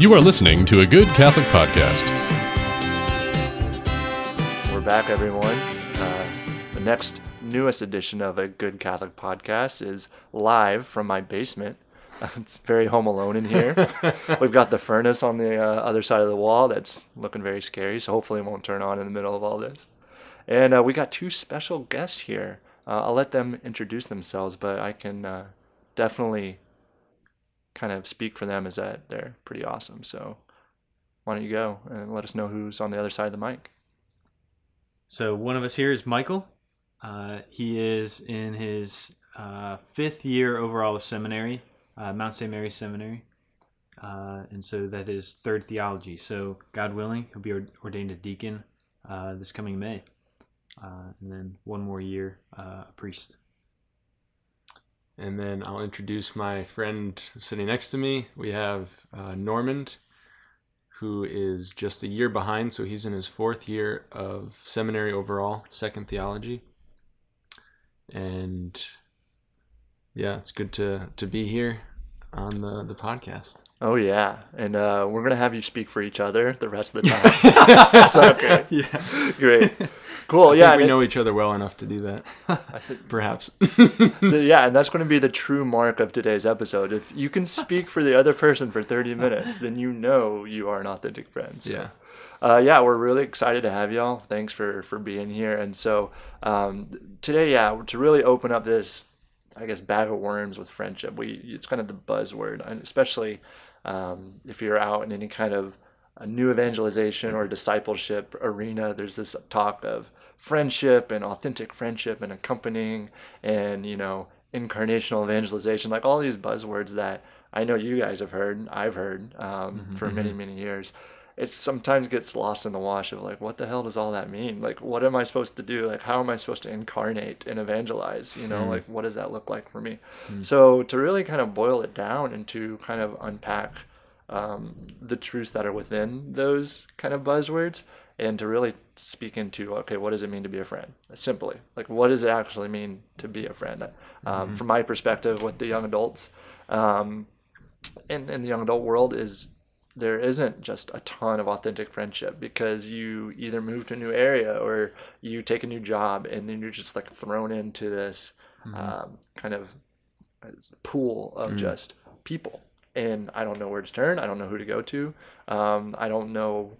You are listening to a Good Catholic Podcast. We're back, everyone. Uh, the next newest edition of a Good Catholic Podcast is live from my basement. It's very home alone in here. We've got the furnace on the uh, other side of the wall that's looking very scary, so hopefully it won't turn on in the middle of all this. And uh, we got two special guests here. Uh, I'll let them introduce themselves, but I can uh, definitely kind of speak for them is that they're pretty awesome. So why don't you go and let us know who's on the other side of the mic? So one of us here is Michael. Uh, he is in his uh, fifth year overall of seminary, uh, Mount St. Mary's Seminary. Uh, and so that is third theology. So God willing, he'll be ordained a deacon uh, this coming May. Uh, and then one more year, a priest. And then I'll introduce my friend sitting next to me. We have uh, Normand, who is just a year behind, so he's in his fourth year of seminary overall, second theology. And yeah, it's good to to be here on the the podcast. Oh yeah, and uh, we're gonna have you speak for each other the rest of the time. so, okay. Yeah, great, cool. yeah, we know each other well enough to do that. Perhaps. it- yeah, and that's going to be the true mark of today's episode. If you can speak for the other person for thirty minutes, then you know you are an authentic friend. So, yeah. uh, yeah, we're really excited to have y'all. Thanks for for being here. And so um, today, yeah, to really open up this, I guess, bag of worms with friendship. We it's kind of the buzzword, and especially um, if you're out in any kind of a new evangelization or discipleship arena. There's this talk of friendship and authentic friendship and accompanying and you know incarnational evangelization, like all these buzzwords that I know you guys have heard, I've heard um, for many many years it sometimes gets lost in the wash of like what the hell does all that mean? Like what am i supposed to do? Like how am i supposed to incarnate and evangelize? You know like what does that look like for me? So to really kind of boil it down and to kind of unpack um, the truths that are within those kind of buzzwords and to really speak into okay what does it mean to be a friend? Simply like what does it actually mean to be a friend? Um, from my perspective with the young adults um, in, in the young adult world is there isn't just a ton of authentic friendship because you either move to a new area or you take a new job and then you're just like thrown into this um, kind of uh, pool of just people. And i don't know where to turn. I don't know who to go to. Um, i don't know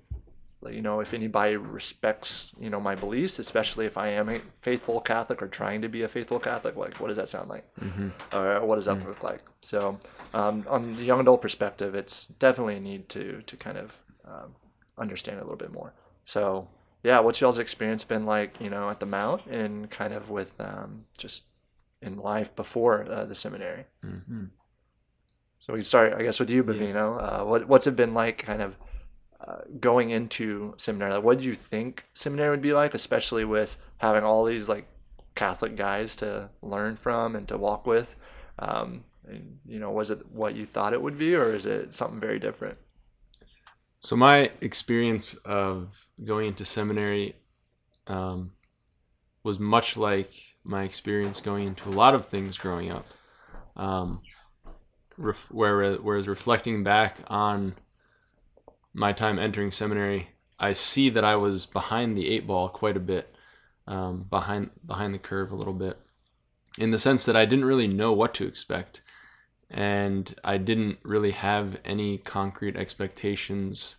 you know if anybody respects you know my beliefs especially if i am a faithful catholic or trying to be a faithful catholic like what does that sound like? Or what does that look like? So um, on the young adult perspective it's definitely a need to to kind of um, understand a little bit more. So yeah what's y'all's experience been like you know at the mount and kind of with um, just in life before uh, the seminary? So we can start i guess with you bavino. Uh, what, what's it been like kind of going into seminary like what did you think seminary would be like especially with having all these like catholic guys to learn from and to walk with um, and, you know was it what you thought it would be or is it something very different So my experience of going into seminary um, was much like my experience going into a lot of things growing up. Um, ref- whereas reflecting back on my time entering seminary, I see that I was behind the eight ball quite a bit, um, behind behind the curve a little bit, in the sense that I didn't really know what to expect, and I didn't really have any concrete expectations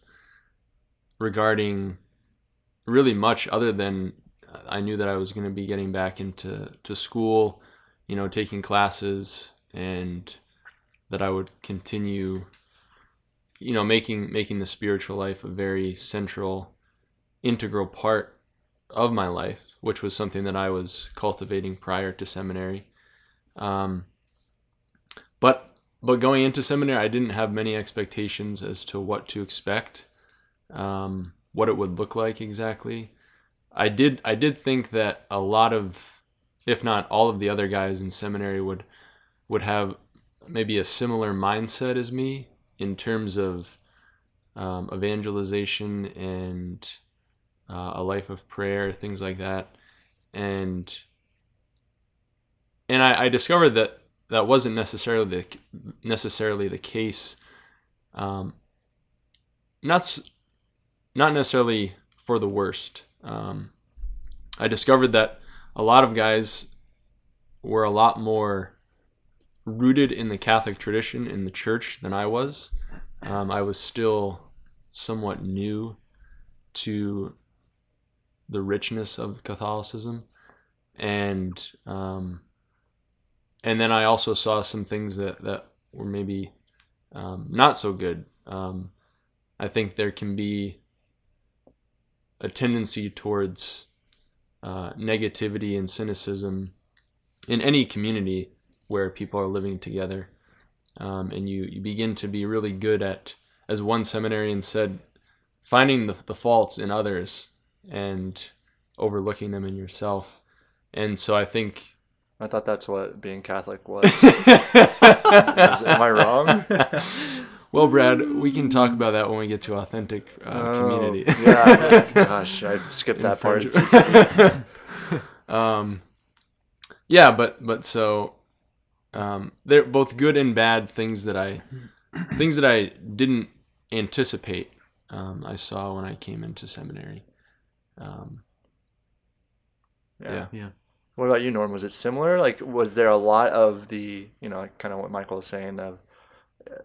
regarding really much other than uh, I knew that I was going to be getting back into to school, you know, taking classes and that I would continue you know making making the spiritual life a very central integral part of my life, which was something that I was cultivating prior to seminary. Um, but but going into seminary, I didn't have many expectations as to what to expect, um, what it would look like exactly. I did I did think that a lot of, if not all of the other guys in seminary would would have maybe a similar mindset as me in terms of um, evangelization and uh, a life of prayer, things like that, and and I, I discovered that that wasn't necessarily the necessarily the case. Um, not not necessarily for the worst. Um, I discovered that a lot of guys were a lot more rooted in the Catholic tradition in the church than I was. Um, I was still somewhat new to the richness of Catholicism, and um, and then I also saw some things that that were maybe um, not so good. Um, I think there can be a tendency towards uh, negativity and cynicism in any community where people are living together. Um, and you, you begin to be really good at, as one seminarian said, finding the, the faults in others and overlooking them in yourself. And so I think. I thought that's what being Catholic was. Is- am I wrong? Well, Brad, we can talk about that when we get to authentic uh, Oh, community. yeah. Gosh, I skipped that part. um, yeah, but but so um, they're both good and bad things that I things that I didn't anticipate. Um, I saw when I came into seminary. Um, Yeah. Yeah. What about you, Norm? Was it similar? Like, was there a lot of the, you know, kind of what Michael was saying of uh,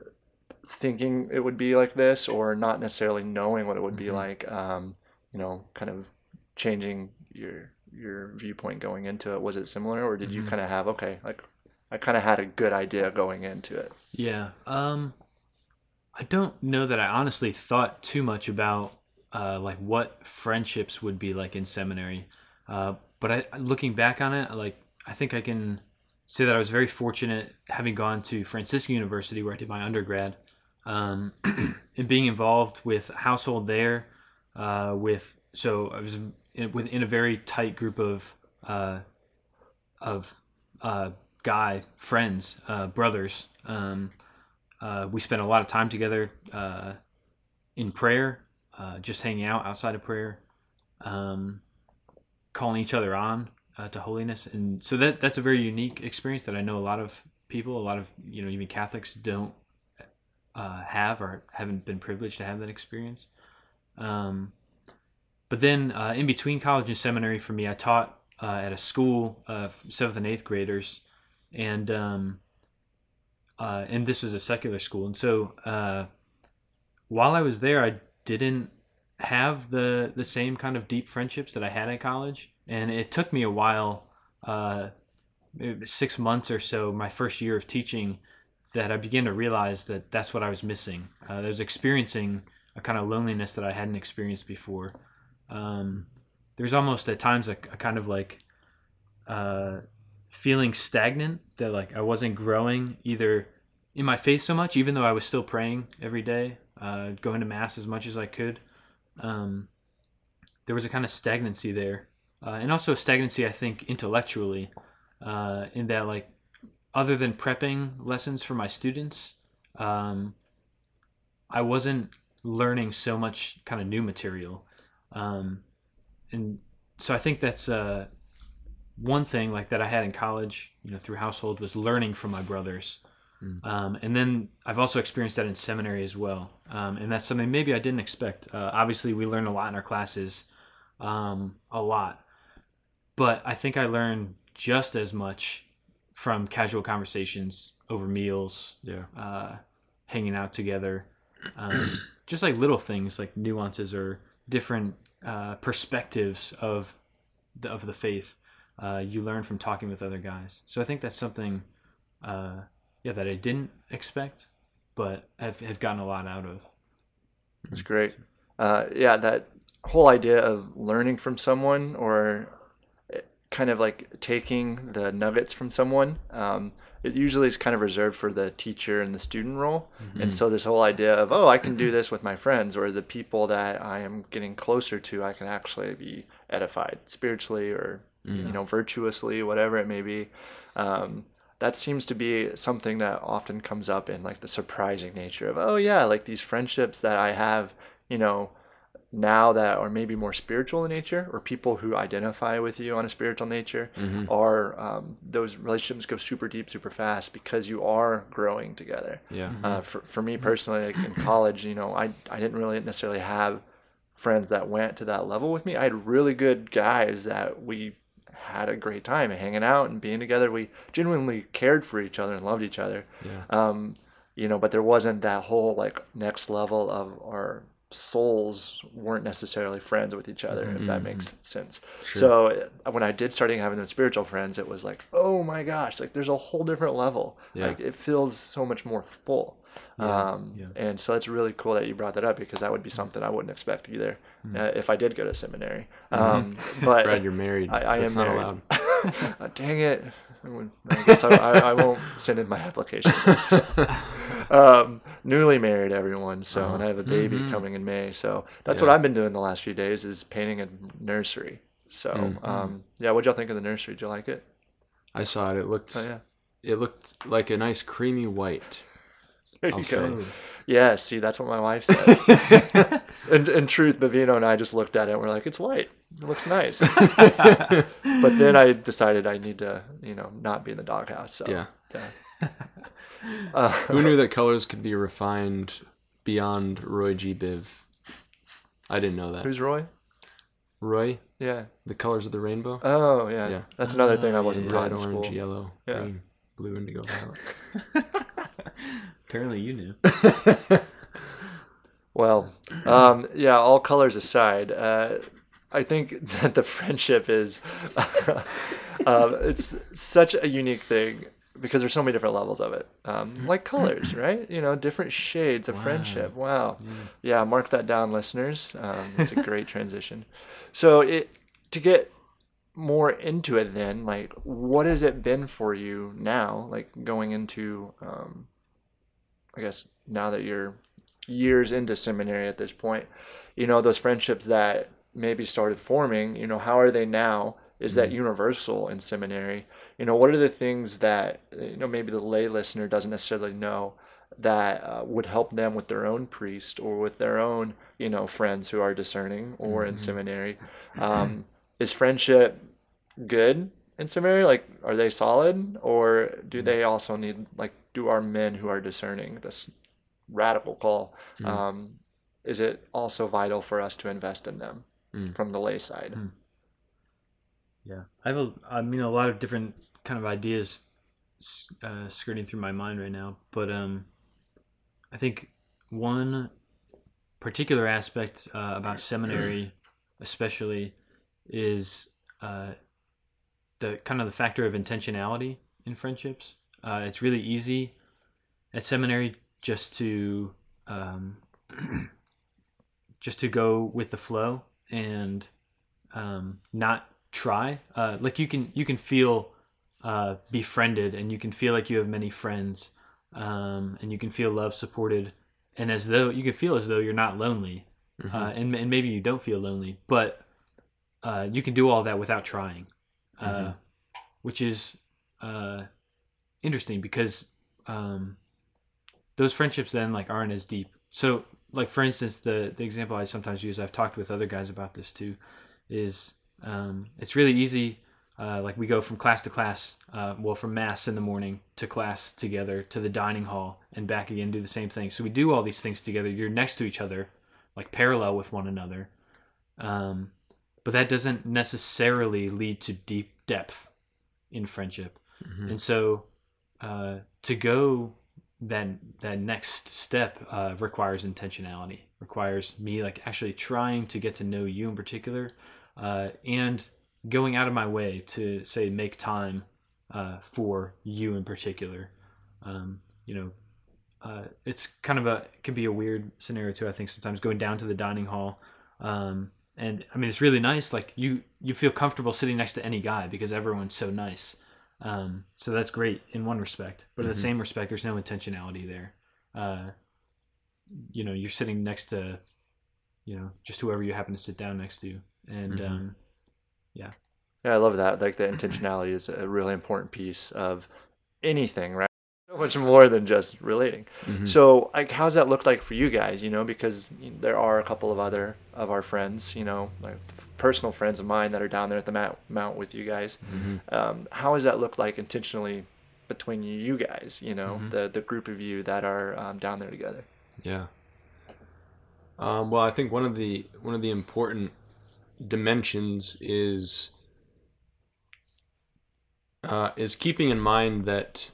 thinking it would be like this, or not necessarily knowing what it would be Mhm. like? Um, you know, kind of changing your your viewpoint going into it. Was it similar, or did you Mhm. kind of have okay, like, I kind of had a good idea going into it? Yeah. Um, I don't know that I honestly thought too much about uh, like what friendships would be like in seminary. Uh, but I, looking back on it, like I think I can say that I was very fortunate having gone to Franciscan University where I did my undergrad, um, and being involved with household there. Uh, with so I was in, within a very tight group of uh, of uh, guy friends, uh, brothers. Um, uh, we spent a lot of time together uh, in prayer, uh, just hanging out outside of prayer, um, calling each other on uh, to holiness, and so that that's a very unique experience that I know a lot of people, a lot of you know even Catholics don't uh, have or haven't been privileged to have that experience. Um, but then in between college and seminary, for me, I taught at a school of seventh and eighth graders, and um, uh, and this was a secular school, and so uh, while I was there, I didn't have the the same kind of deep friendships that I had at college, and it took me a while, uh, six months or so, my first year of teaching, that I began to realize that that's what I was missing. Uh, I was experiencing a kind of loneliness that I hadn't experienced before. Um, there's almost at times a, a kind of like uh, feeling stagnant that like I wasn't growing either in my faith so much, even though I was still praying every day, uh, going to mass as much as I could. Um, there was a kind of stagnancy there, uh, and also stagnancy, I think, intellectually, uh, in that like other than prepping lessons for my students, um, I wasn't learning so much kind of new material, um, and so I think that's uh, one thing like that I had in college, you know, through household was learning from my brothers. Mm. Um, and then I've also experienced that in seminary as well. Um, and that's something maybe I didn't expect. Uh, obviously, we learn a lot in our classes, um, a lot. But I think I learned just as much from casual conversations over meals, Yeah. uh, hanging out together, um, just like little things like nuances or different uh, perspectives of the, of the faith. Uh, you learn from talking with other guys. So I think that's something, uh, yeah, that I didn't expect, but have have gotten a lot out of. It's great. Uh, yeah, that whole idea of learning from someone or eh, kind of like taking the nuggets from someone. Um, it usually is kind of reserved for the teacher and the student role. And so this whole idea of, oh, I can do this with my friends or the people that I am getting closer to, I can actually be edified spiritually or, you know, virtuously, whatever it may be. Um, that seems to be something that often comes up in like the surprising nature of, oh, yeah, like these friendships that I have, you know, now that are maybe more spiritual in nature or people who identify with you on a spiritual nature Mm-hmm. are um, those relationships go super deep super fast because you are growing together Yeah. uh, for, for me personally like in college you know I, I didn't really necessarily have friends that went to that level with me i had really good guys that we had a great time hanging out and being together. We genuinely cared for each other and loved each other. Yeah. um, you know but there wasn't that whole like next level of our souls weren't necessarily friends with each other if that makes sense. So uh, when i did starting having those spiritual friends it was like oh my gosh like there's a whole different level. Yeah. like it feels so much more full. Um, yeah. and so it's really cool that you brought that up because that would be something i wouldn't expect either uh, if i did go to seminary um, but Brad, you're married. I, I am not married. allowed. Uh, dang it. I I guess I, I, I won't send in my application. So, um, newly married, everyone. So, and I have a baby Mhm. coming in May. So that's Yeah. what I've been doing the last few days is painting a nursery. So, Mm. um, yeah, what'd y'all think of the nursery? Did you like it? I saw it. It looked. Oh, yeah. It looked like a nice creamy white. There you I'll go. say. Yeah, see, that's what my wife says. in, in truth, Bavino and I just looked at it and we're like, it's white. It looks nice. but then I decided I need to, you know, not be in the doghouse. So, Yeah. yeah. Uh, Who knew that colors could be refined beyond Roy G. Biv? I didn't know that. who's Roy? Roy? Yeah. The colors of the rainbow? Oh, yeah. Yeah. That's another thing I wasn't yeah. taught Red, in orange, school. yellow, Yeah. green, blue, indigo, violet. Apparently, you knew. Well, um, yeah, all colors aside, uh, I think that the friendship is um, it's such a unique thing because there's so many different levels of it. Um, like colors, right? You know, different shades of friendship. Wow. Yeah, mark that down, listeners. Um, it's a great transition. So it to get more into it then like what has it been for you now like going into um i guess now that you're years into seminary at this point you know those friendships that maybe started forming you know how are they now? Is that universal in seminary? You know what are the things that you know maybe the lay listener doesn't necessarily know that uh, would help them with their own priest or with their own you know friends who are discerning or in seminary? Um, is friendship good in seminary? Like are they solid or do they also need like do our men who are discerning this radical call um, is it also vital for us to invest in them Mm. from the lay side Yeah, I have a, I mean, a lot of different kind of ideas uh, skirting through my mind right now, but um, I think one particular aspect uh, about seminary, especially, is uh, the kind of the factor of intentionality in friendships. Uh, it's really easy at seminary just to um, just to go with the flow and um, not try. Uh, like you can you can feel uh, befriended and you can feel like you have many friends um, and you can feel love supported and as though you can feel as though you're not lonely Mhm. uh, and, and maybe you don't feel lonely but uh, you can do all that without trying uh, Mhm. which is uh, interesting because um, those friendships then like aren't as deep. So like for instance the the example i sometimes use i've talked with other guys about this too is um, it's really easy uh, like we go from class to class uh, well from mass in the morning to class together to the dining hall and back again do the same thing. So we do all these things together. You're next to each other like parallel with one another. Um, but that doesn't necessarily lead to deep depth in friendship. Mhm. and so uh, to go that that next step uh, requires intentionality. Requires me like actually trying to get to know you in particular uh, and going out of my way to say make time uh, for you in particular. Um, you know uh, it's kind of a it can be a weird scenario too i think sometimes going down to the dining hall um, and i mean it's really nice like you you feel comfortable sitting next to any guy because everyone's so nice um, so that's great in one respect, but in the Mhm. same respect, there's no intentionality there. Uh, you know, you're sitting next to, you know, just whoever you happen to sit down next to, and Mhm. um, yeah Yeah, i love that like the intentionality is a really important piece of anything right so much more than just relating. Mm-hmm. So, like, how's that look like for you guys? You know, because there are a couple of other of our friends, you know, like personal friends of mine that are down there at the mount, mount with you guys. Mm-hmm. Um, how does that look like intentionally between you guys? You know, Mm-hmm. the the group of you that are um, down there together. Yeah. Um, well, I think one of the one of the important dimensions is uh, is keeping in mind that,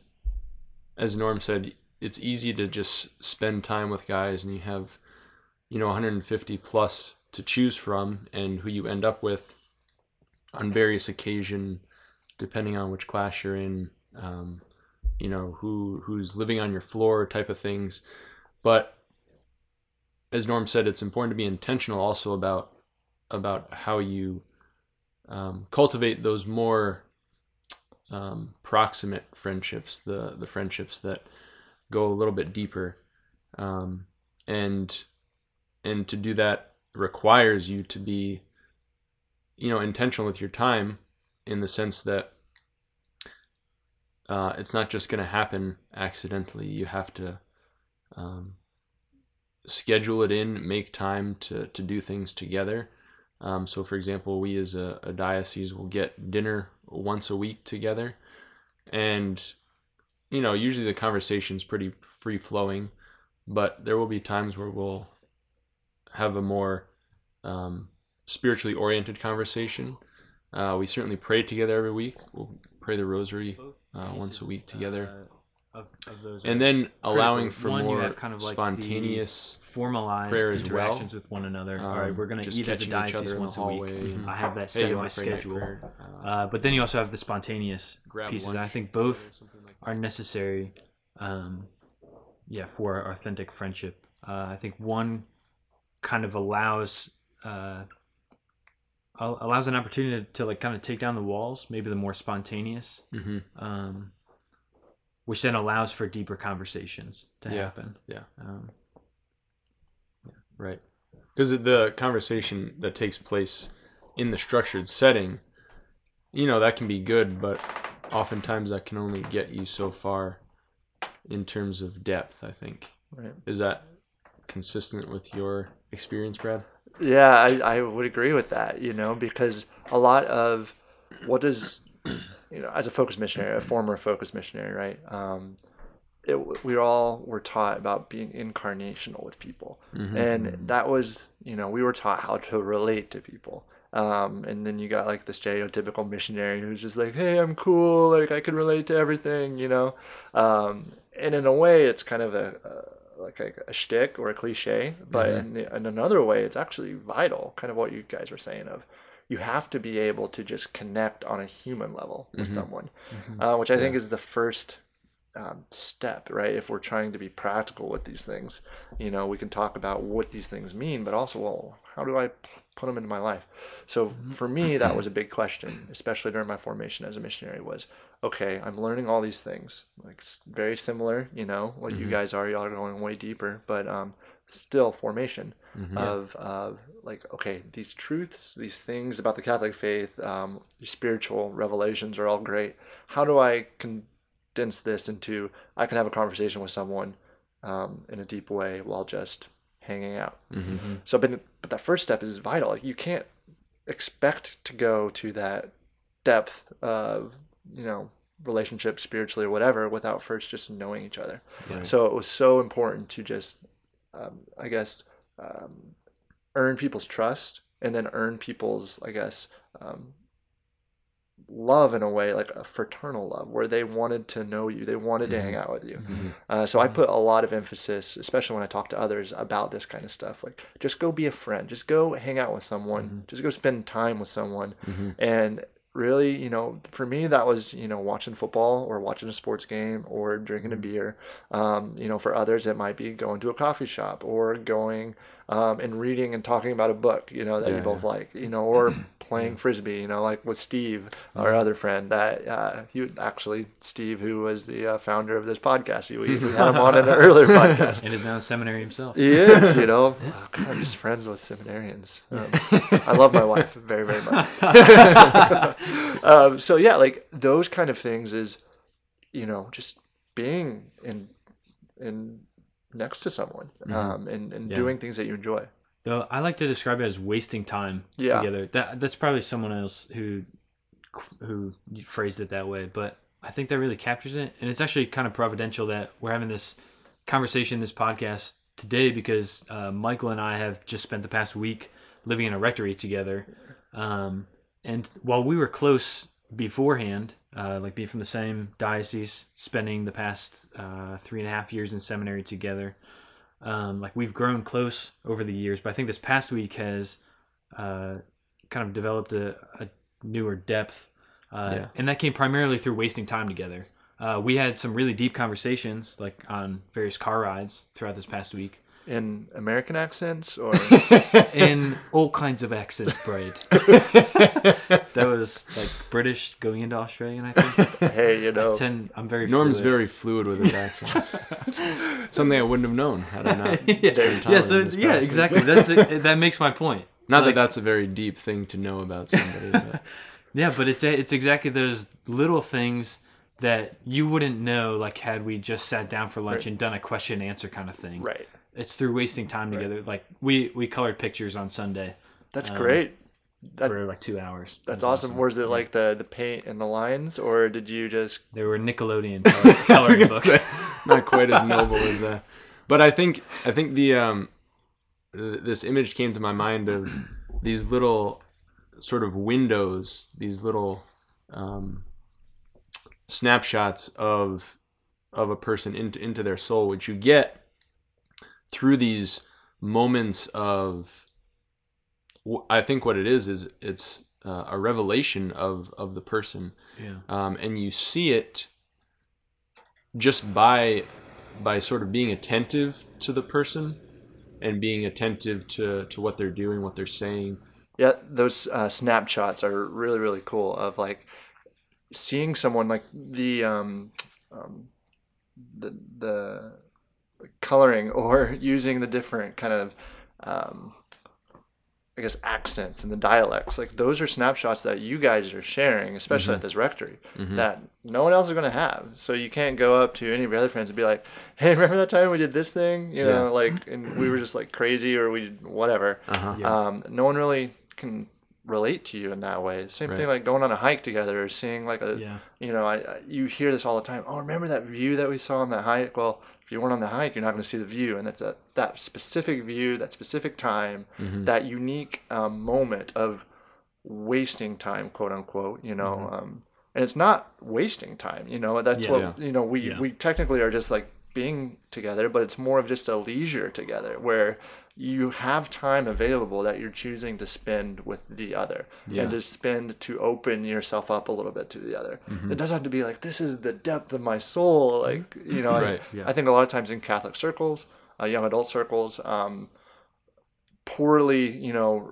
as Norm said, it's easy to just spend time with guys, and you have, you know, 150 plus to choose from, and who you end up with on various occasion, depending on which class you're in, um, you know, who who's living on your floor, type of things, but as Norm said, it's important to be intentional also about about how you um, cultivate those more um, proximate friendships, the the friendships that go a little bit deeper, um, and and to do that requires you to be, you know, intentional with your time, in the sense that uh, it's not just going to happen accidentally. You have to um, schedule it in, make time to, to do things together. Um, so, for example, we as a, a diocese will get dinner once a week together. And, you know, usually the conversation's pretty free flowing, but there will be times where we'll have a more um, spiritually oriented conversation. Uh, we certainly pray together every week. We'll pray the rosary uh, once a week together. Of, of those and then allowing for One, more kind of like spontaneous formalized prayer as well. interactions with one another. All right, um, we're going to eat as a diocese other in the once a week. Mhm. I have that set you in my wanna pray night schedule. Uh, but then you also have the spontaneous grab pieces. I think both like are necessary. Um, yeah, for authentic friendship. Uh, I think one kind of allows uh, allows an opportunity to, to like kind of take down the walls. Maybe the more spontaneous, hmm um, which then allows for deeper conversations to Yeah, happen. yeah. Um, Right. Because the conversation that takes place in the structured setting, you know, that can be good, but oftentimes that can only get you so far in terms of depth, I think. Right. Is that consistent with your experience, Brad? Yeah, I, I would agree with that, you know, because a lot of what does, you know, as a focus missionary, a former focus missionary, right? Um, it, we all were taught about being incarnational with people. And that was, you know, we were taught how to relate to people. Um, and then you got like this stereotypical missionary who's just like, hey, I'm cool, like I can relate to everything, you know? Um, and in a way, it's kind of a, a like a, a shtick or a cliche, but in, the, in another way, it's actually vital. Kind of what you guys were saying of, you have to be able to just connect on a human level with someone, uh, which I think is the first um, step, right? If we're trying to be practical with these things, you know, we can talk about what these things mean, but also, well, how do I p- put them into my life? So for me, that was a big question, especially during my formation as a missionary. Was okay, I'm learning all these things, like very similar, you know, what you guys are. Y'all are going way deeper, but um, still formation of of like okay, these truths, these things about the Catholic faith, um, these spiritual revelations are all great. How do I condense this into I can have a conversation with someone um, in a deep way while just hanging out. Mm-hmm. So, but but that first step is vital. Like you can't expect to go to that depth of you know relationship spiritually or whatever without first just knowing each other. Right. So it was so important to just, um, I guess, um, earn people's trust and then earn people's, I guess, um, love in a way, like a fraternal love, where they wanted to know you, they wanted to hang out with you. Mm-hmm. Uh, so I put a lot of emphasis, especially when I talk to others about this kind of stuff. Like, just go be a friend, just go hang out with someone, just go spend time with someone, and really, you know, for me that was you know watching football or watching a sports game or drinking a beer. Um, you know, for others it might be going to a coffee shop or going um, and reading and talking about a book. You know that you Yeah, both like. You know, or playing frisbee. You know, like with Steve, our other friend. That uh, he actually Steve, who was the uh, founder of this podcast. We, we had him on in an earlier podcast. and is now a seminary himself. He is, you know. Oh, God, I'm just friends with seminarians. Um, I love my wife very, very much. um, so yeah, like those kind of things is, you know, just being in in next to someone Mm-hmm. um, and, and Yeah. doing things that you enjoy. Though I like to describe it as wasting time Yeah. together. That that's probably someone else who who phrased it that way, but I think that really captures it. And it's actually kind of providential that we're having this conversation, this podcast today, because uh, Michael and I have just spent the past week living in a rectory together. Um, and while we were close beforehand, uh, like being from the same diocese, spending the past uh, three and a half years in seminary together, um, like we've grown close over the years. But I think this past week has uh, kind of developed a, a newer depth, uh, Yeah. and that came primarily through wasting time together. Uh, we had some really deep conversations, like on various car rides throughout this past week, In American accents or in all kinds of accents, Braid. that was like British going into Australian. I think. hey, you know, Ten, I'm very. Norm's fluid. very fluid with his accents. Something I wouldn't have known had I not yeah, spent time yeah, so him this yeah, past week. exactly. That's it, that makes my point. Not Like- that that's a very deep thing to know about somebody. But Yeah, but it's it's exactly those little things that you wouldn't know, like had we just sat down for lunch Right. and done a question and answer kind of thing. right. It's through wasting time together. Like we we colored pictures on Sunday That's Um, great. That, for like two hours. That's was awesome. Was it like the the paint and the lines, or did you just? They were Nickelodeon color- coloring books. not quite as noble as that. But I think I think the um, th- this image came to my mind of these little sort of windows, these little um, snapshots of of a person into into their soul, which you get through these moments of. Wh- I think what it is is it's uh, a revelation of of the person Yeah. um, and you see it just by by sort of being attentive to the person and being attentive to to what they're doing, what they're saying. Yeah, those uh, snapshots are really really cool. Of like seeing someone like the um, um the the coloring or using the different kind of um, I guess accents and the dialects. Like those are snapshots that you guys are sharing, especially at this rectory, that no one else is going to have. So you can't go up to any of your other friends and be like, "Hey, remember that time we did this thing? You know, like, and we were just like crazy, or we did whatever." Uh-huh. Yeah. Um, no one really can relate to you in that way. Same thing like going on a hike together or seeing like a, Yeah. you know, I, I you hear this all the time. Oh, remember that view that we saw on that hike? Well, if you weren't on the hike, you're not going to see the view, and that's a that specific view, that specific time, Mm-hmm. that unique um, moment of wasting time, quote unquote. You know, um, and it's not wasting time. You know, that's Yeah. what you know. We Yeah. we technically are just like being together, but it's more of just a leisure together where you have time available that you're choosing to spend with the other Yeah. and to spend to open yourself up a little bit to the other. Mm-hmm. It doesn't have to be like this is the depth of my soul. Like you know, I- yeah. I think a lot of times in Catholic circles, uh, young adult circles, um, poorly you know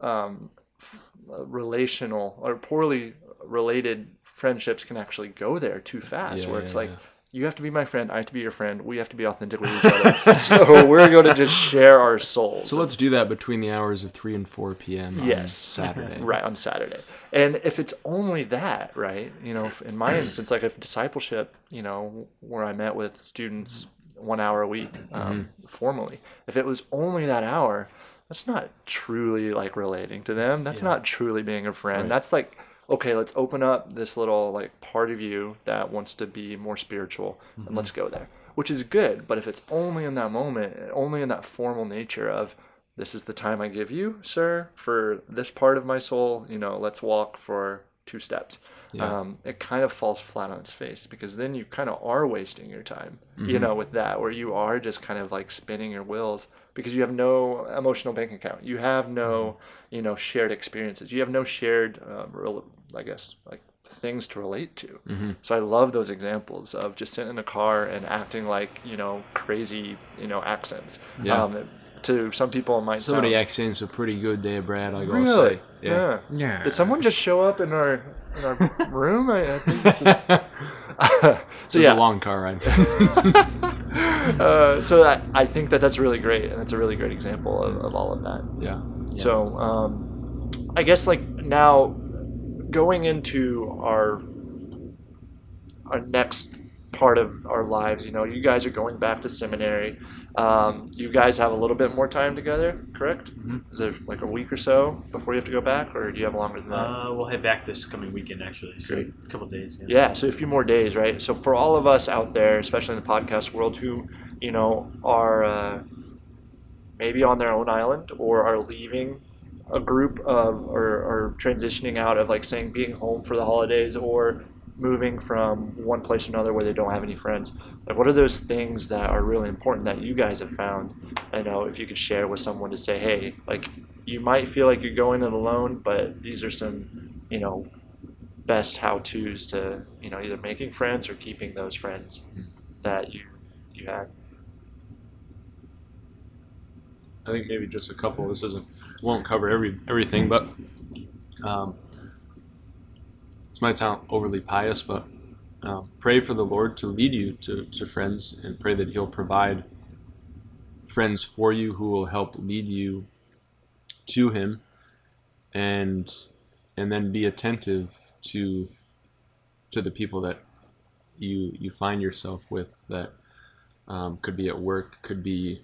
um, f- relational or poorly related friendships can actually go there too fast. Yeah, where it's like. You have to be my friend, I have to be your friend. We have to be authentic with each other. so we're going to just share our souls. So let's do that between the hours of three and four p.m. on Yes. Saturday. right on Saturday. And if it's only that, right? You know, if- in my instance, like if discipleship, you know, where I met with students one hour a week um, formally, if it was only that hour, that's not truly like relating to them. That's not truly being a friend. Right. That's like, okay, let's open up this little like part of you that wants to be more spiritual and let's go there, which is good. But if it's only in that moment, only in that formal nature of, this is the time I give you, sir, for this part of my soul. You know, let's walk for two steps. Yeah. Um, it kind of falls flat on its face because then you kind of are wasting your time, you know, with that, where you are just kind of like spinning your wheels because you have no emotional bank account. You have no, you know, shared experiences. You have no shared, um, rel- I guess, like things to relate to. So I love those examples of just sitting in a car and acting like, you know, crazy, you know, accents. Yeah. Um, to some people, it might Somebody sound, accents are pretty good there, Brad. I gotta Really? say. Yeah. Yeah. Did someone just show up in our in our room? I, I think. so It was yeah. a long car ride. uh, so I, I think that that's really great, and it's a really great example of, of all of that. yeah. So um, I guess like now going into our our next part of our lives. You know, you guys are going back to seminary. Um, you guys have a little bit more time together, correct? Mhm. Is it like a week or so before you have to go back, or do you have longer than that? Uh, we'll head back this coming weekend, actually. So Great. a couple days. Yeah, so a few more days, right? So for all of us out there, especially in the podcast world, who you know are uh, maybe on their own island or are leaving a group of or, or transitioning out of like saying being home for the holidays or moving from one place to another where they don't have any friends. Like what are those things that are really important that you guys have found? I know if you could share with someone to say hey like you might feel like you're going it alone but these are some you know best how to's to you know either making friends or keeping those friends that you you had I think maybe just a couple. This isn't won't cover every everything, but um, this might sound overly pious, but um, pray for the Lord to lead you to, to friends, and pray that He'll provide friends for you who will help lead you to Him, and and then be attentive to to the people that you you find yourself with that um, could be at work, could be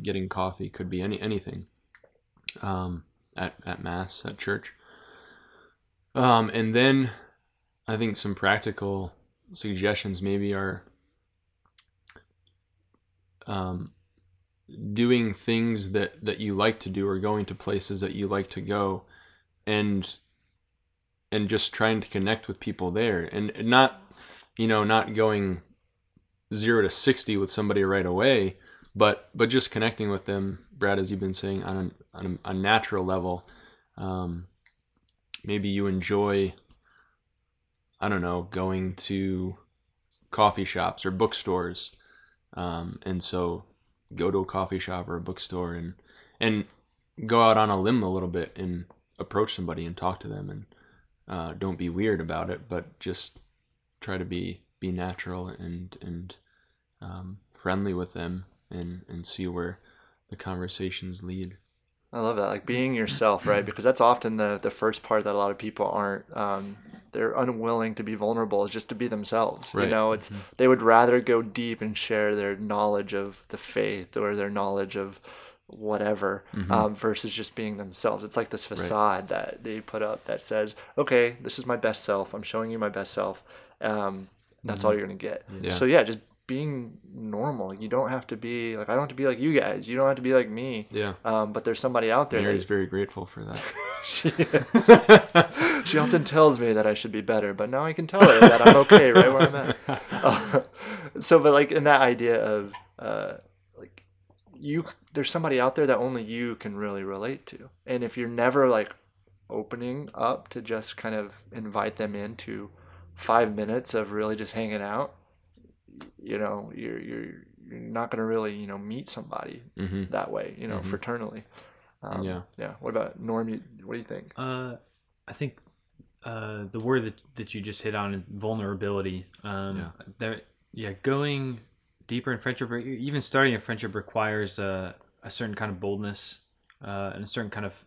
getting coffee, could be any anything um, at at mass at church. Um, and then I think some practical suggestions maybe are um, doing things that that you like to do or going to places that you like to go, and and just trying to connect with people there, and not you know not going zero to sixty with somebody right away but but just connecting with them, Brad, as you've been saying, on a, on a natural level. Um, maybe you enjoy, I don't know, going to coffee shops or bookstores, um, and so go to a coffee shop or a bookstore and and go out on a limb a little bit and approach somebody and talk to them and uh, don't be weird about it, but just try to be be natural and and um, friendly with them and and see where the conversations lead. I love that, like being yourself, right? Because that's often the the first part that a lot of people aren't. Um, they're unwilling to be vulnerable, is just to be themselves. You know, it's they would rather go deep and share their knowledge of the faith or their knowledge of whatever um, versus just being themselves. It's like this facade that they put up that says, "Okay, this is my best self. I'm showing you my best self. Um, that's all you're gonna get." Yeah. So yeah, just being normal. You don't have to be like I don't have to be like you guys. You don't have to be like me. Yeah, Um, but there's somebody out there Mary's that very grateful for that. she is. she often tells me that I should be better, but now I can tell her that I'm okay right where I'm at. Uh, so, but like in that idea of uh, like you, there's somebody out there that only you can really relate to, and if you're never like opening up to just kind of invite them into five minutes of really just hanging out, you know, you're you're you're not gonna really you know meet somebody hmm that way, you know, Mhm. fraternally. Um, Yeah. Yeah. What about Norm? You, what do you think? Uh, I think uh, the word that, that you just hit on vulnerability. Um, Yeah. There, yeah, going deeper in friendship, or even starting a friendship, requires a, a certain kind of boldness uh, and a certain kind of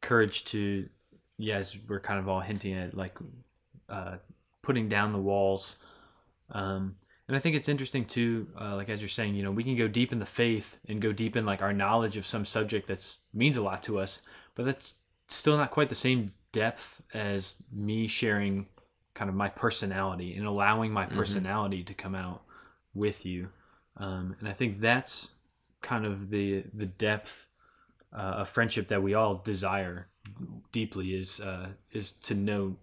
courage to, yeah, as we're kind of all hinting at, like uh, putting down the walls. Um, and I think it's interesting too, uh, like as you're saying, you know, we can go deep in the faith and go deep in like our knowledge of some subject that's means a lot to us, but that's still not quite the same depth as me sharing kind of my personality and allowing my personality to come out with you. Um, and I think that's kind of the the depth uh, of friendship that we all desire deeply is uh, is to know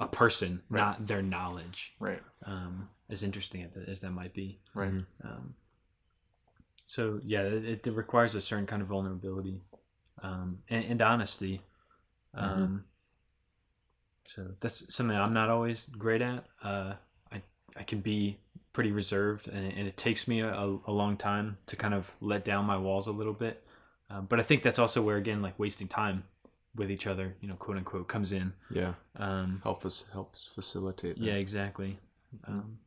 a person, Right. not their knowledge. Right. Um, as interesting as that- might be. Right. Um, so yeah, it, it requires a certain kind of vulnerability um, and, and honesty. Um, So that's something I'm not always great at. Uh, I I can be pretty reserved, and, and it takes me a, a long time to kind of let down my walls a little bit. Um, but I think that's also where again, like wasting time with each other, you know, quote unquote, comes in. Yeah, Um, help us helps facilitate. That. yeah, exactly. Um,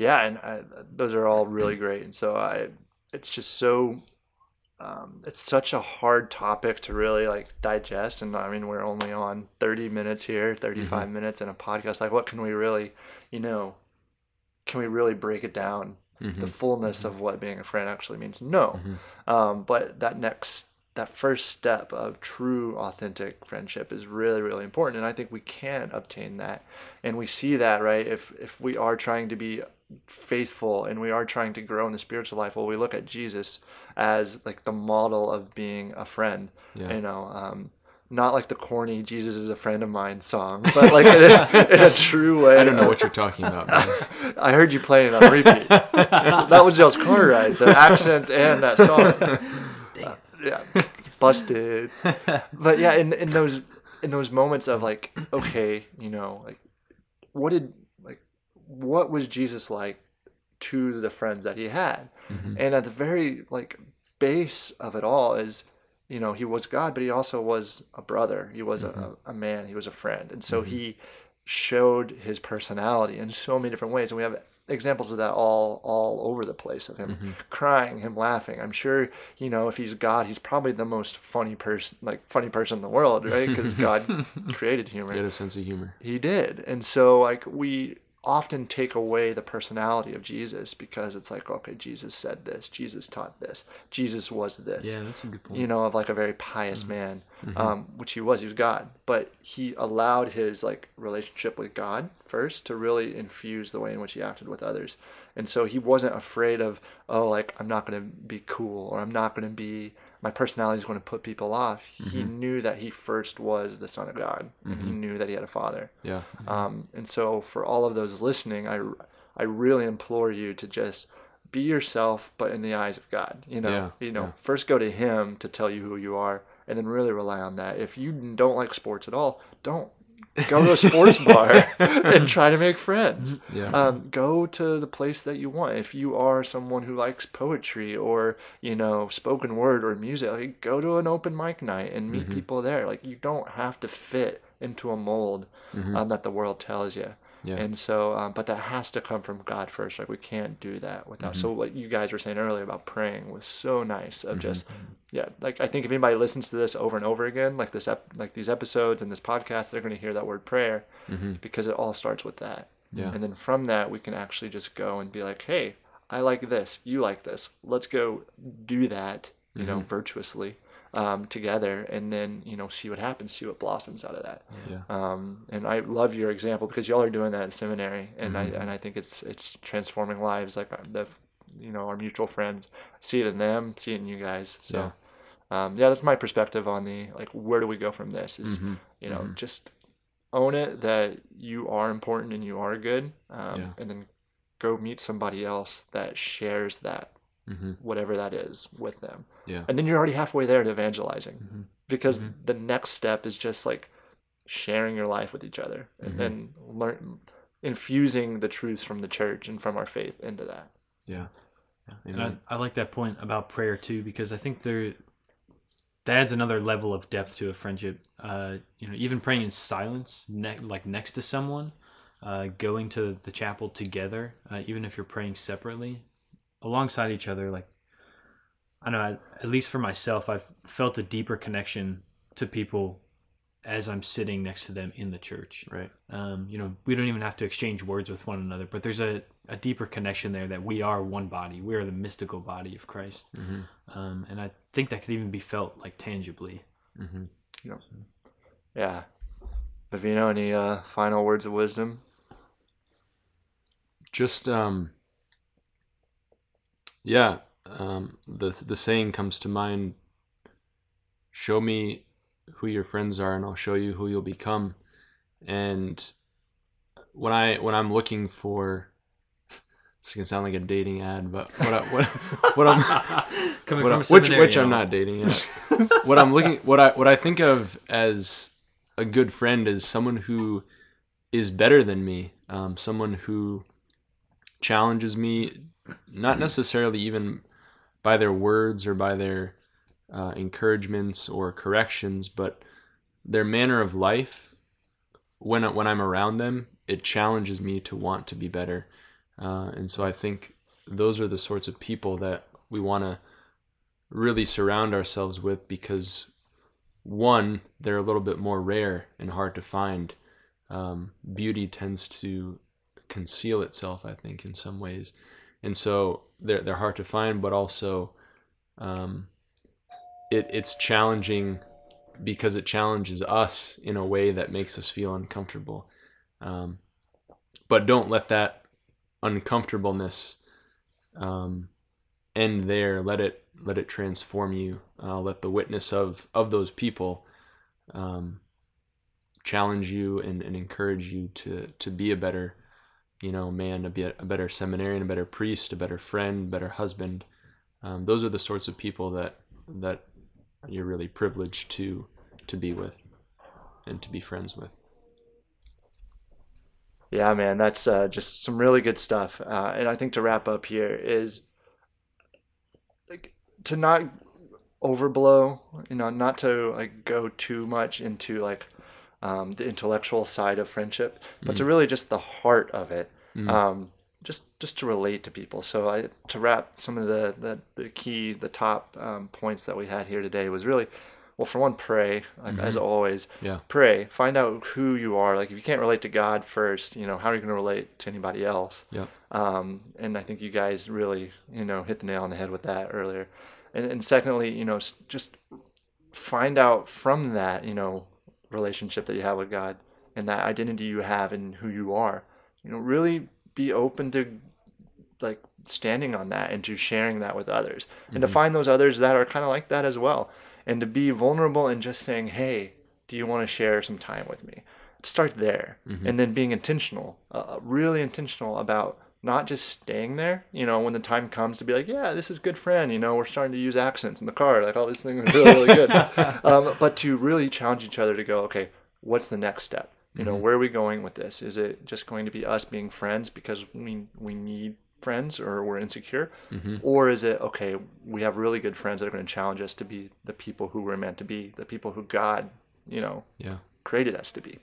Yeah, and I, those are all really great. And so I, it's just so, um, it's such a hard topic to really like digest. And I mean, we're only on 30 minutes here, 35 minutes in a podcast. Like, what can we really, you know, can we really break it down Mm-hmm. the fullness of what being a friend actually means no um, but that next that first step of true authentic friendship is really really important and i think we can obtain that and we see that right if if we are trying to be faithful and we are trying to grow in the spiritual life well we look at jesus as like the model of being a friend Yeah. you know um, not like the corny jesus is a friend of mine song but like in a, in a true way I don't know what you're talking about. Man. I heard you playing it on repeat. that was y'all's car ride. The accents and that song. Uh, yeah, busted. But yeah, in in those in those moments of like, okay, you know, like, what did what was Jesus like to the friends that he had? Mm-hmm. And at the very like base of it all is, you know, he was God, but he also was a brother. He was a, mm-hmm. a man. He was a friend, and so mm-hmm. he showed his personality in so many different ways. And we have examples of that all all over the place of him crying him laughing. I'm sure you know if he's god he's probably the most funny person like funny person in the world right? Because god created humor. He had a sense of humor. he did. And so like we often take away the personality of jesus because it's like okay jesus said this jesus taught this jesus was this Yeah, that's a good point. you know, of like a very pious man, um, which he was. He was God, but he allowed his like relationship with God first to really infuse the way in which he acted with others, and so he wasn't afraid of oh, like I'm not going to be cool or I'm not going to be my personality is going to put people off. He mm-hmm. knew that he first was the Son of God, and he mm-hmm. knew that he had a Father. Yeah. Mm-hmm. Um, and so for all of those listening, I, I really implore you to just be yourself, but in the eyes of God. You know, Yeah, you know, yeah. first go to Him to tell you who you are, and then really rely on that. If you don't like sports at all, don't go to a sports bar and try to make friends. Yeah. Um, go to the place that you want. If you are someone who likes poetry or you know spoken word or music, like go to an open mic night and meet people there. Like you don't have to fit into a mold um, that the world tells you. Yeah. And so, um, but that has to come from God first. Like we can't do that without. So mm-hmm. what you guys were saying earlier about praying was so nice. Of just, mm-hmm. yeah, like I think if anybody listens to this over and over again, like this, ep- like these episodes and this podcast, they're going to hear that word prayer mm-hmm. because it all starts with that. Yeah. And then from that, we can actually just go and be like, hey, I like this, you like this. Let's go do that, you know, virtuously um, together, and then you know see what happens, see what blossoms out of that. Yeah. Um, and I love your example because y'all are doing that at seminary, and I and I think it's it's transforming lives. Like uh, the, you know, our mutual friends see it in them, see it in you guys. So, um, yeah, that's my perspective on the like where do we go from this? Is you know just own it that you are important and you are good, um, Yeah. and then go meet somebody else that shares that Mm-hmm. whatever that is with them Yeah. and then you're already halfway there to evangelizing because the next step is just like sharing your life with each other and then learn infusing the truths from the church and from our faith into that Yeah. yeah. And I, I like that point about prayer too because I think there that adds another level of depth to a friendship. Uh, you know, even praying in silence, ne- like next to someone, uh, going to the chapel together, uh, even if you're praying separately, alongside each other. Like I know, at least for myself, I've felt a deeper connection to people as I'm sitting next to them in the church. Right. Um, you know, we don't even have to exchange words with one another, but there's a, a deeper connection there that we are one body. We are the mystical body of Christ. Mm-hmm. Um, and I think that could even be felt like tangibly. Mm-hmm. yeah know any uh, final words of wisdom Just um. Yeah. Um. The the saying comes to mind. Show me who your friends are, and I'll show you who you'll become. And when I when I'm looking for, this can sound like a dating ad, but what I, what what I'm Coming what from I- which which I'm not dating yet. what I'm looking what I what I think of as a good friend is someone who is better than me, um, someone who challenges me, not necessarily even by their words or by their uh, encouragements or corrections, but their manner of life. When when I'm around them, it challenges me to want to be better, uh, and so I think those are the sorts of people that we want to really surround ourselves with because one, they're a little bit more rare and hard to find. Um, beauty tends to conceal itself. I think in some ways, and so they're they're hard to find, but also um, it it's challenging because it challenges us in a way that makes us feel uncomfortable. Um, but don't let that uncomfortableness um, end there. Let it let it transform you. Uh, let the witness of of those people um, challenge you and, and encourage you to to be a better you know man, to be a, a better seminarian, a better priest, a better friend, better husband. Um, those are the sorts of people that that you're really privileged to to be with and to be friends with. Yeah, man, that's uh, just some really good stuff. Uh, and I think to wrap up here is like to not overblow, you know, not to like go too much into like um, the intellectual side of friendship, but to really just the heart of it. Um, just just to relate to people. So I to wrap some of the the, the key the top um, points that we had here today was really well for one pray like, as always Yeah. pray find out who you are like if you can't relate to God first you know how are you going to relate to anybody else Yeah. um, and I think you guys really you know hit the nail on the head with that earlier and, and secondly you know just find out from that you know relationship that you have with God and that identity you have and who you are you know really be open to like standing on that and to sharing that with others and to find those others that are kind of like that as well and to be vulnerable and just saying hey do you want to share some time with me? Start there and then being intentional uh, really intentional about not just staying there you know when the time comes to be like yeah this is good friend you know we're starting to use accents in the car like all these things are really really good. Um, but to really challenge each other to go okay what's the next step? You know where are we going with this? Is it just going to be us being friends because we we need friends or we're insecure? Or is it okay we have really good friends that are going to challenge us to be the people who we're meant to be the people who god you know Yeah. created us to be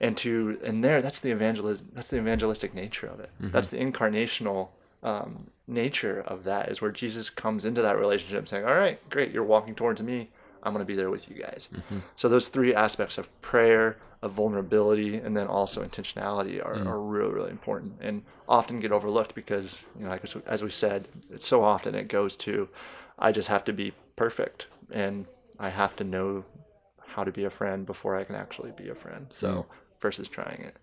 and to and there that's the evangelism that's the evangelistic nature of it. Mm-hmm. That's the incarnational um, nature of that is where jesus comes into that relationship saying all right great you're walking towards me. I'm going to be there with you guys. Mm-hmm. So those three aspects of prayer of vulnerability and then also intentionality are, mm. are really really important and often get overlooked because you know like as we- as we said it's so often it goes to i just have to be perfect and i have to know how to be a friend before I can actually be a friend. So mm. Versus trying it.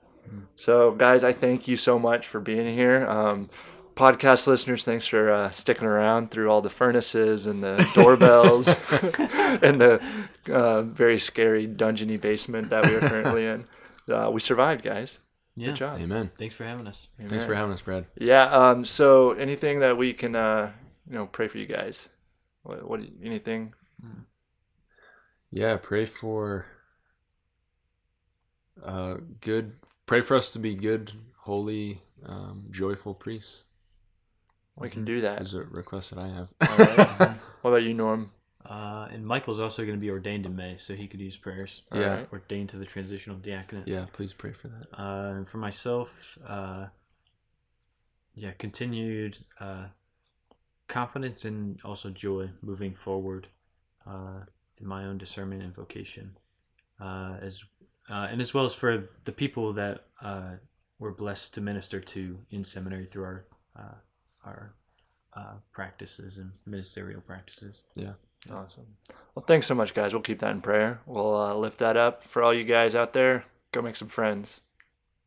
So guys, I thank you so much for being here. Um, podcast listeners, thanks for uh, sticking around through all the furnaces and the doorbells and the uh, very scary dungeony basement that we are currently in. Uh, we survived, guys. Yeah. Good job. Amen. Thanks for having us. Thanks for having us, Brad. Yeah. Um, so anything that we can, uh, you know, pray for you guys. What? what anything? Yeah, pray for uh, good. Pray for us to be good, holy, um, joyful priests. We can do that. Is a request that I have. All right. what about you, Norm? Uh, and Michael's also going to be ordained in May, so he could use prayers. All Yeah. right. Ordained to the transitional diaconate. Yeah, please pray for that. Uh, and for myself, uh, yeah, continued uh, confidence and also joy moving forward uh, in my own discernment and vocation, uh, as uh, and as well as for the people that uh, we're blessed to minister to in seminary through our uh, our uh, practices and ministerial practices. Yeah. Awesome. Well, thanks so much, guys. We'll keep that in prayer. We'll uh, lift that up for all you guys out there. Go make some friends.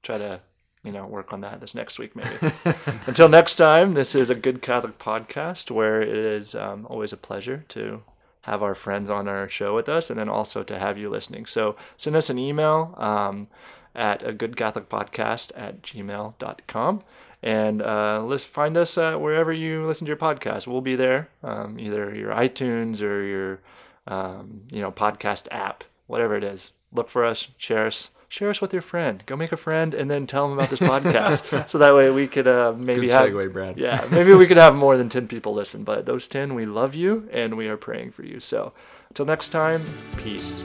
Try to, you know, work on that this next week, maybe. Until next time, this is a Good Catholic podcast where it is um, always a pleasure to have our friends on our show with us and then also to have you listening. So send us an email um, at a good Catholic podcast at gmail.com and uh, let's find us uh, wherever you listen to your podcast. We'll be there, um, either your iTunes or your um, you know podcast app, whatever it is. Look for us, share us, share us with your friend. Go make a friend, and then tell them about this podcast, so that way we could uh, maybe Good have segue, Brad. yeah, maybe we could have more than 10 people listen, but those 10, we love you and we are praying for you. So until next time, peace.